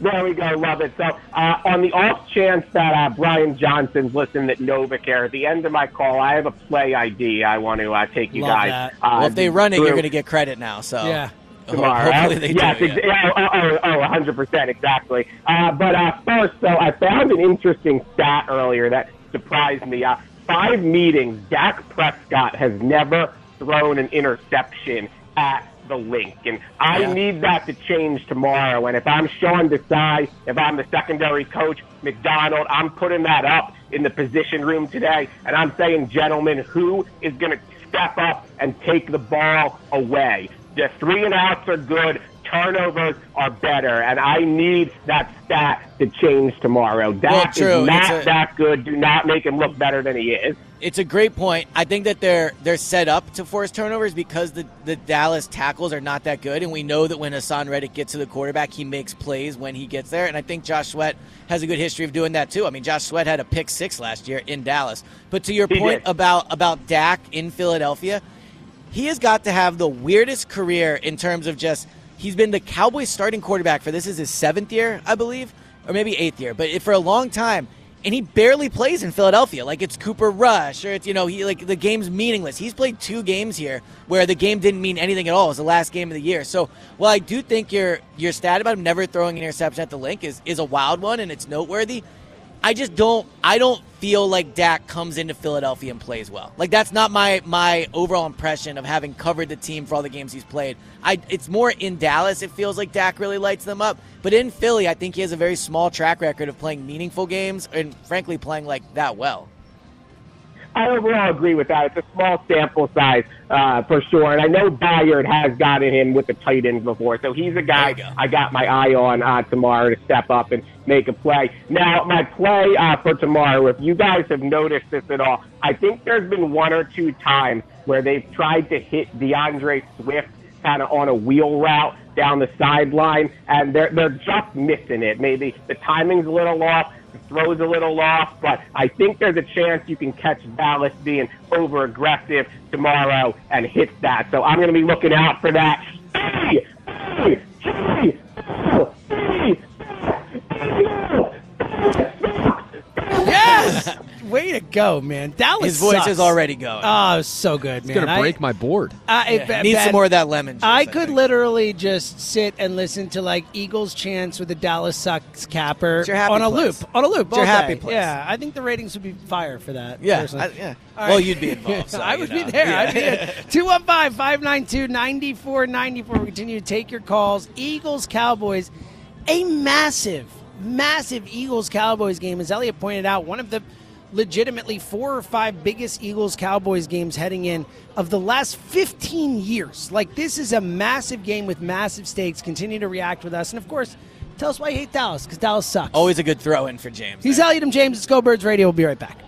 There we go. Love it. So, uh, on the off chance that uh, Brian Johnson's listening at Novacare, at the end of my call, I have a play ID I want to uh, take you Love guys. Uh, well, if they run it, you're going to get credit now. So Yeah. Tomorrow. Hopefully they yes, do. ex- yeah. yeah, oh, oh, oh, 100%, exactly. Uh, but uh, first, so I found an interesting stat earlier that surprised me. Uh, five meetings, Dak Prescott has never thrown an interception at the Linc. And I Yeah. need that to change tomorrow. And if I'm Sean Desai, if I'm the secondary coach, McDonald, I'm putting that up in the position room today. And I'm saying, gentlemen, who is going to step up and take the ball away? The three and outs are good. Turnovers are better, and I need that stat to change tomorrow. Dak true. is not a- that good. Do not make him look better than he is. It's a great point. I think that they're they're set up to force turnovers because the, the Dallas tackles are not that good, and we know that when Haason Reddick gets to the quarterback, he makes plays when he gets there. And I think Josh Sweat has a good history of doing that too. I mean, Josh Sweat had a pick six last year in Dallas. But to your He point did. about about Dak in Philadelphia, he has got to have the weirdest career in terms of just he's been the Cowboys starting quarterback for this is his seventh year, I believe, or maybe eighth year, but for a long time. And he barely plays in Philadelphia. Like it's Cooper Rush, or it's you know he like the game's meaningless. He's played two games here where the game didn't mean anything at all. It was the last game of the year. So while I do think your your stat about him never throwing an interception at the Linc is is a wild one and it's noteworthy, I just don't. I don't feel like Dak comes into Philadelphia and plays well. Like that's not my my overall impression of having covered the team for all the games he's played. I it's more in Dallas. It feels like Dak really lights them up, but in Philly, I think he has a very small track record of playing meaningful games and frankly playing like that well. I overall agree with that. It's a small sample size uh, for sure, and I know Byard has gotten him with the tight ends before, so he's a guy go. I got my eye on uh, tomorrow to step up and make a play. Now, my play uh, for tomorrow, if you guys have noticed this at all, I think there's been one or two times where they've tried to hit D'Andre Swift kind of on a wheel route down the sideline, and they're they're just missing it. Maybe the timing's a little off, throw's a little off, but I think there's a chance you can catch Dallas being over aggressive tomorrow and hit that. So I'm going to be looking out for that. Hey, hey, hey, oh, hey, Yes! Way to go, man. Dallas His voice sucks. is already going. Oh, so good, man. It's gonna I- break my board. I, Yeah, Ben- needs some more of that lemon juice. I I could think. literally just sit and listen to like Eagles chants with the Dallas sucks capper It's your happy on a place. loop, on a loop. It's your all happy day. place. Yeah, I think the ratings would be fire for that. Yeah. I- yeah. All Well, you'd be involved, [laughs] so, I would know. be there. I'd be Yeah. [laughs] 215 592 9494. We continue to take your calls. Eagles Cowboys, a massive, massive Eagles Cowboys game. As Eliot pointed out, one of the legitimately four or five biggest Eagles Cowboys games heading in of the last 15 years. Like, this is a massive game with massive stakes. Continue to react with us. And of course, tell us why you hate Dallas, because Dallas sucks. Always a good throw in for James. He's Eliot James. It's Go Birds Radio. We'll be right back.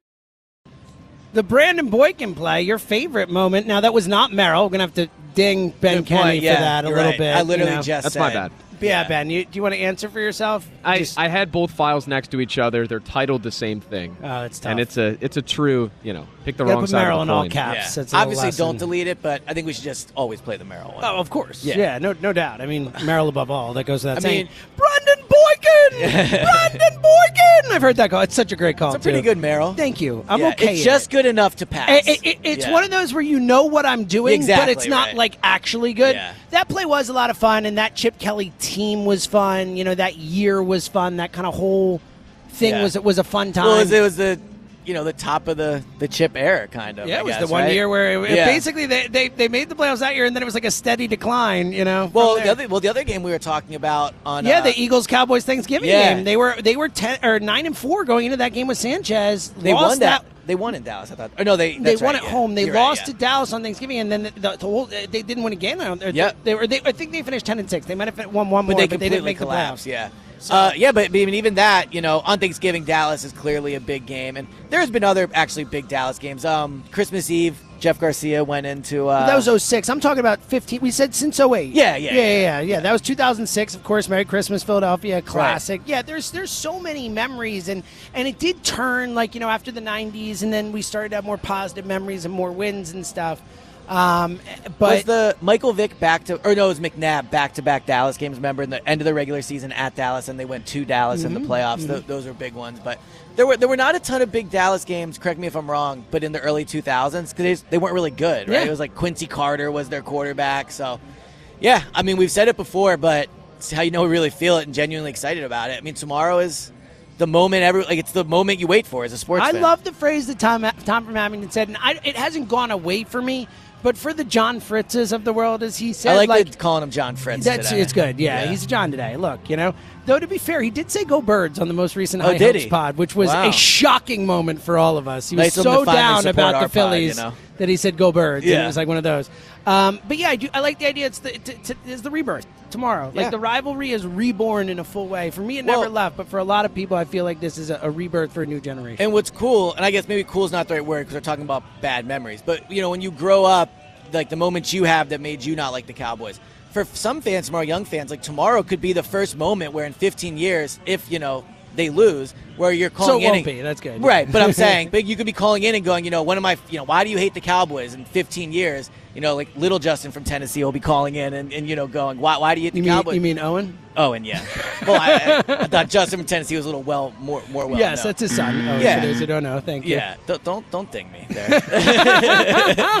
The Brandon Boykin play, your favorite moment. Now, that was not Merrill. We're going to have to ding Ben Good Kenny point, yeah, for that a little right. bit. I literally you know. just That's my said- bad. Yeah, Ben, you, do you want to answer for yourself? I, Just- I had both files next to each other. They're titled the same thing. Oh, it's tough. And it's a it's a true, you know, pick the Gotta wrong put side Merrill of in all coin. caps. Yeah. That's Obviously, lesson. don't delete it, but I think we should just always play the Merrill one. Oh, of course. Yeah. Yeah, no, no doubt. I mean, Merrill above all. That goes without I saying. mean- Brandon Boykin! [laughs] Brandon Boykin! I've heard that call. It's such a great call. It's a pretty too. good Merrill. Thank you. I'm Yeah, okay. It's just it. good enough to pass. It- it- it- it's Yeah. one of those where you know what I'm doing, but it's not right. like actually good. Yeah. That play was a lot of fun, and that Chip Kelly team was fun. You know, that year was fun. That kind of whole thing Yeah. was it was a fun time. Well, it was, it was the you know the top of the the chip era kind of. yeah, I it was guess, the one right? year where it, Yeah. basically they, they they made the playoffs that year, and then it was like a steady decline. You know. Well, the other well the other game we were talking about on Yeah, uh, the Eagles Cowboys Thanksgiving Yeah. game. They were they were ten or nine and four going into that game with Sanchez. they won that. They won in Dallas. I thought. Or no, they They won right, at yeah. home. They You're right, lost yeah. to Dallas on Thanksgiving, and then the, the, the whole they didn't win again. Don't. They, they were. They, I think they finished ten and six. They might have won one but more, they but they completely didn't make collapsed. the playoffs. Yeah. Uh, yeah, but I mean, even that, you know, on Thanksgiving, Dallas is clearly a big game, and there's been other actually big Dallas games. Um, Christmas Eve, Jeff Garcia went into. Uh, that was 06. I'm talking about 15. We said since 08. Yeah, yeah, yeah, yeah. yeah, yeah. That was 2006, of course. Merry Christmas, Philadelphia, classic. Yeah, there's there's so many memories, and and it did turn like you know after the 90s, and then we started to have more positive memories and more wins and stuff. Um, but was the Michael Vick back to, or no, it was McNabb back to back Dallas games. Remember in the end of the regular season at Dallas, and they went to Dallas in the Mhm, playoffs. Th- those were big ones, but there were there were not a ton of big Dallas games. Correct me if I'm wrong, but in the early 2000s, because they, they weren't really good. Right? Yeah. It was like Quincy Carter was their quarterback. So, yeah, I mean we've said it before, but it's how you know we really feel it and genuinely excited about it. I mean tomorrow is the moment every like it's the moment you wait for as a sports I fan. love the phrase that Tom Tom from Abington said, and I, it hasn't gone away for me. But for the John Fritzes of the world, as he said, I like, like calling him John Fritz. That's today. it's good. Yeah, Yeah. he's John today. Look, you know. Though to be fair, he did say "Go Birds" on the most recent Oh, High Hopes he? pod, which was Wow. a shocking moment for all of us. He was him so down about the pod, Phillies you know? that he said "Go Birds," and Yeah. it was like one of those. Um, but yeah, I do. I like the idea. It's the t- t- it's the rebirth tomorrow. Like the rivalry is reborn in a full way. For me, it Well- never left, but for a lot of people, I feel like this is a, a rebirth for a new generation. And what's cool, and I guess maybe cool is not the right word because we're talking about bad memories. But you know, when you grow up, like the moments you have that made you not like the Cowboys. For some fans, more young fans, like tomorrow could be the first moment where in 15 years, if you know they lose. Where you're calling it in, won't and- be. That's good. right? But I'm [laughs] saying, but you could be calling in and going, you know, one of my, you know, why do you hate the Cowboys in 15 years? You know, like little Justin from Tennessee will be calling in and, and you know going, why, why do you the You mean Cowboys? you mean Owen? Owen, yeah. Well, I, I, I thought Justin from Tennessee was a little well more more well. yes, known. that's his son. Oh, yeah. for those who don't know, thank you. Yeah, don't don't, don't ding me there.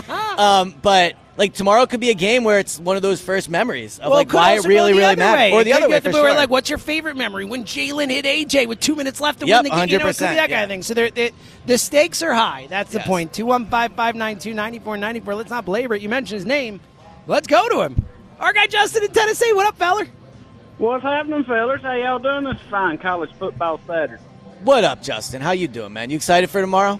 [laughs] um, but like tomorrow could be a game where it's one of those first memories of well, like why it really the really matters, or the other way for to where. Like, what's your favorite memory when Jalen hit AJ with two minutes left to Yep, win the game? You know, it could be 100%, that kind of thing. So they're, they the stakes are high. That's the Yes. point. Two one five five nine two ninety four ninety four. Let's not belabor it. You mentioned his name. Let's go to him. Our guy Justin in Tennessee. What up, feller? What's happening, fellas? How y'all doing this fine college football Saturday? What up, Justin? How you doing, man? You excited for tomorrow?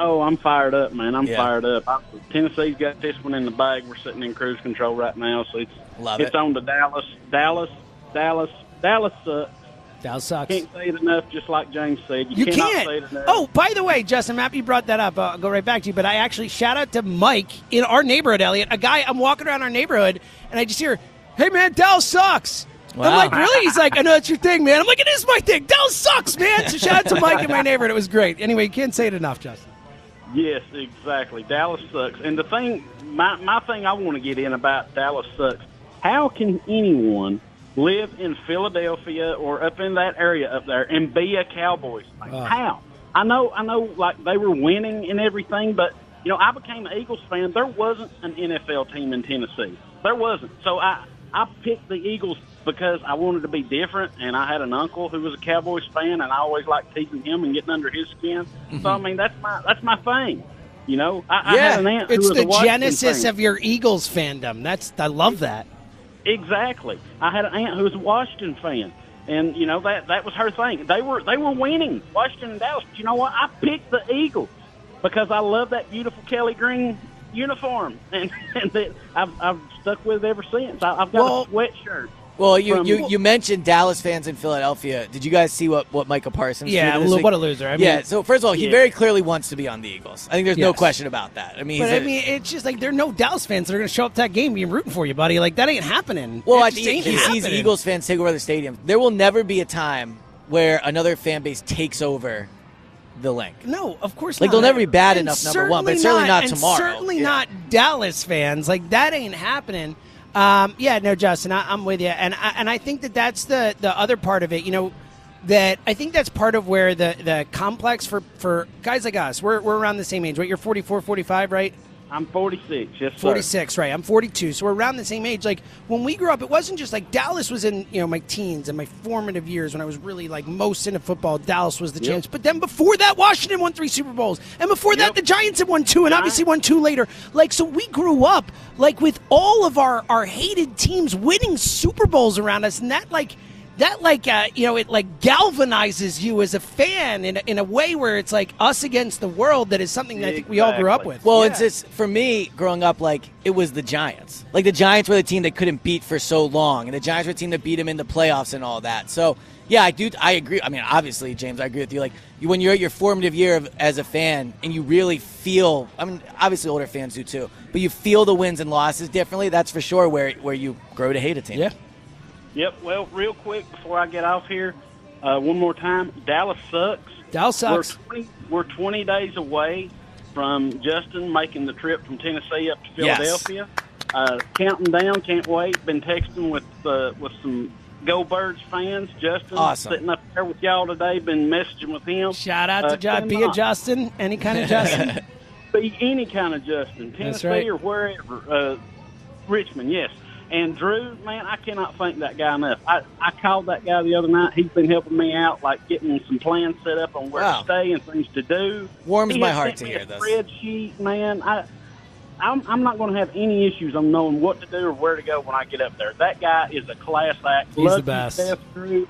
Oh, I'm fired up, man. I'm Yeah. fired up. I, Tennessee's got this one in the bag. We're sitting in cruise control right now, so it's Love it's it. on to Dallas, Dallas, Dallas, Dallas sucks. Dallas sucks. Can't say it enough. Just like James said, you, You can't. say it enough. Oh, by the way, Justin, I'm happy you brought that up. Uh, I'll go right back to you. But I actually shout out to Mike in our neighborhood, Eliot. A guy, I'm walking around our neighborhood, and I just hear, "Hey, man, Dallas sucks." I'm like, really? He's like, I know it's your thing, man. I'm like, it is my thing. Dallas sucks, man. So shout out to Mike in my neighborhood. It was great. Anyway, you can't say it enough, Justin. Yes, exactly. Dallas sucks. And the thing, my my thing, I want to get in about Dallas sucks. How can anyone live in Philadelphia or up in that area up there and be a Cowboys fan? Uh. How? I know, I know, like they were winning and everything, but you know, I became an Eagles fan. There wasn't an NFL team in Tennessee. There wasn't. So I I picked the Eagles because I wanted to be different, and I had an uncle who was a Cowboys fan, and I always liked teasing him and getting under his skin. [laughs] So I mean, that's my that's my thing. You know, I, I had an aunt it's was the a genesis fan. of your Eagles fandom. That's I love that. Exactly. I had an aunt who was a Washington fan, and you know that that was her thing. They were they were winning Washington and Dallas. But you know what? I picked the Eagles because I love that beautiful Kelly Green uniform, [laughs] and and that I've I've stuck with it ever since. I, I've got Well- a sweatshirt. Well, you, From- you, you mentioned Dallas fans in Philadelphia. Did you guys see what, what Micah Parsons? Yeah, tweeted this lo- week? what a loser. I yeah. mean- So first of all, he Yeah. very clearly wants to be on the Eagles. I think there's no question about that. I mean, But he's I a- mean, it's just like there are no Dallas fans that are going to show up to that game being rooting for you, buddy. Like that ain't happening. Well, It I think ain't he sees. Eagles fans take over the stadium. There will never be a time where another fan base takes over the Linc. No, of course Like, not. Like they'll never be bad And enough, number one, but certainly certainly not and tomorrow. Certainly Yeah. not Dallas fans. Like that ain't happening. Um, yeah, no, Justin, I, I'm with you, and I, and I think that that's the the other part of it. You know, that I think that's part of where the the complex for for guys like us. We're we're around the same age, right? You're 44, 45, right? I'm 46. Yes, sir. 46, right? I'm 42, so we're around the same age. Like when we grew up, it wasn't just like Dallas was in you know my teens and my formative years when I was really like most into football. Dallas was the Yep. champs, but then before that, Washington won three Super Bowls, and before that, the Giants had won two, and obviously won two later. Like so, we grew up like with all of our our hated teams winning Super Bowls around us, and that like. That like uh, you know it like galvanizes you as a fan in a, in a way where it's like us against the world that is something that I think we all grew up with. Well, Yeah. it's just for me growing up. Like it was the Giants. Like the Giants were the team that couldn't beat for so long, and the Giants were the team that beat them in the playoffs and all that. So yeah, I do. I agree. I mean, obviously, James, I agree with you. Like you, when you're at your formative year of, as a fan, and you really feel. I mean, obviously, older fans do too, but you feel the wins and losses differently. That's for sure. Where where you grow to hate a team. Yeah. Yep. Well, real quick before I get off here, uh, one more time, Dallas sucks. Dallas sucks. We're 20, we're 20 days away from Justin making the trip from Tennessee up to Yes. Philadelphia. Uh, counting down, can't wait. Been texting with uh, with some Go Birds fans. Justin Awesome. sitting up there with y'all today. Been messaging with him. Shout out Uh, to John. Be a Justin. Any kind of Justin. [laughs] Be any kind of Justin, Tennessee right. or wherever. Uh, Richmond, yes. And Drew, man, I cannot thank that guy enough. I, I called that guy the other night. He's been helping me out, like getting some plans set up on where Wow. to stay and things to do. Warms He my has heart sent to me hear a this. Spreadsheet, man. I, I'm, I'm not going to have any issues on knowing what to do or where to go when I get up there. That guy is a class act. He's Love the you, best. Steph, Drew.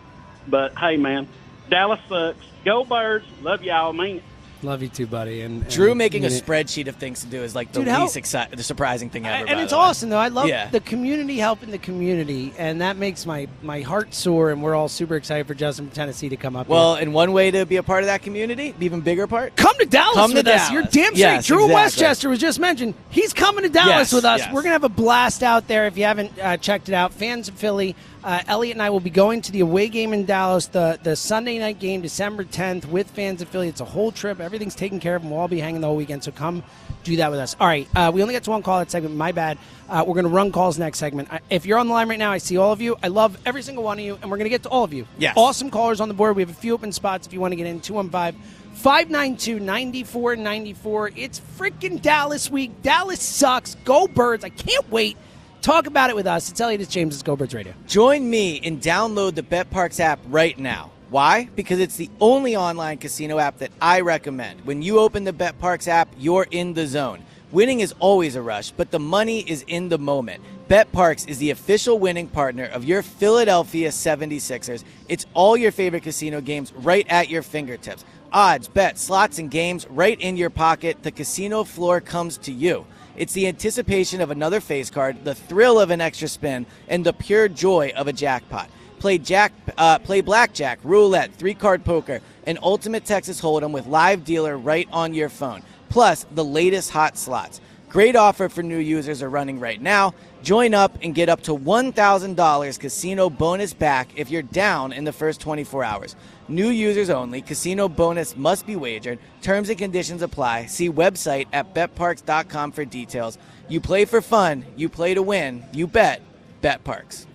But hey, man, Dallas sucks. Go Birds. Love y'all, man. Love you too, buddy. And, Drew making a spreadsheet of things to do is like the Dude, how- least exci- the surprising thing ever. and by it's the way. awesome though. I love Yeah. the community helping the community, and that makes my my heart soar. And we're all super excited for Justin from Tennessee to come up. Well, here. and one way to be a part of that community, even bigger part, come to Dallas Come to with us. Dallas. You're damn straight. Yes, Drew exactly. Westchester was just mentioned. He's coming to Dallas Yes, with us. yes. We're gonna have a blast out there. If you haven't uh, checked it out, fans of Philly, uh, Eliot and I will be going to the away game in Dallas, the the Sunday night game, December 10th, with fans of Philly. It's a whole trip. Everything's taken care of, and we'll all be hanging the whole weekend. So come do that with us. All right, uh, we only got to one call that segment. My bad. Uh, we're going to run calls next segment. I, if you're on the line right now, I see all of you. I love every single one of you, and we're going to get to all of you. Yes. Awesome callers on the board. We have a few open spots if you want to get in. 215 592 9494. It's freaking Dallas week. Dallas sucks. Go Birds. I can't wait. Talk about it with us. It's Eliot. It's James. It's Go Birds Radio. Join me and download the Bet Parx app right now. Why? Because it's the only online casino app that I recommend. When you open the BetParx app, you're in the zone. Winning is always a rush, but the money is in the moment. BetParx is the official winning partner of your Philadelphia 76ers. It's all your favorite casino games right at your fingertips. Odds, bets, slots, and games right in your pocket. The casino floor comes to you. It's the anticipation of another face card, the thrill of an extra spin, and the pure joy of a jackpot. Play jack, uh, play blackjack, roulette, three-card poker, and ultimate Texas Hold'em with live dealer right on your phone. Plus the latest hot slots. Great offer for new users are running right now. Join up and get up to $1,000 casino bonus back if you're down in the first 24 hours. New users only. Casino bonus must be wagered. Terms and conditions apply. See website at betparx.com for details. You play for fun. You play to win. You bet. BetParx.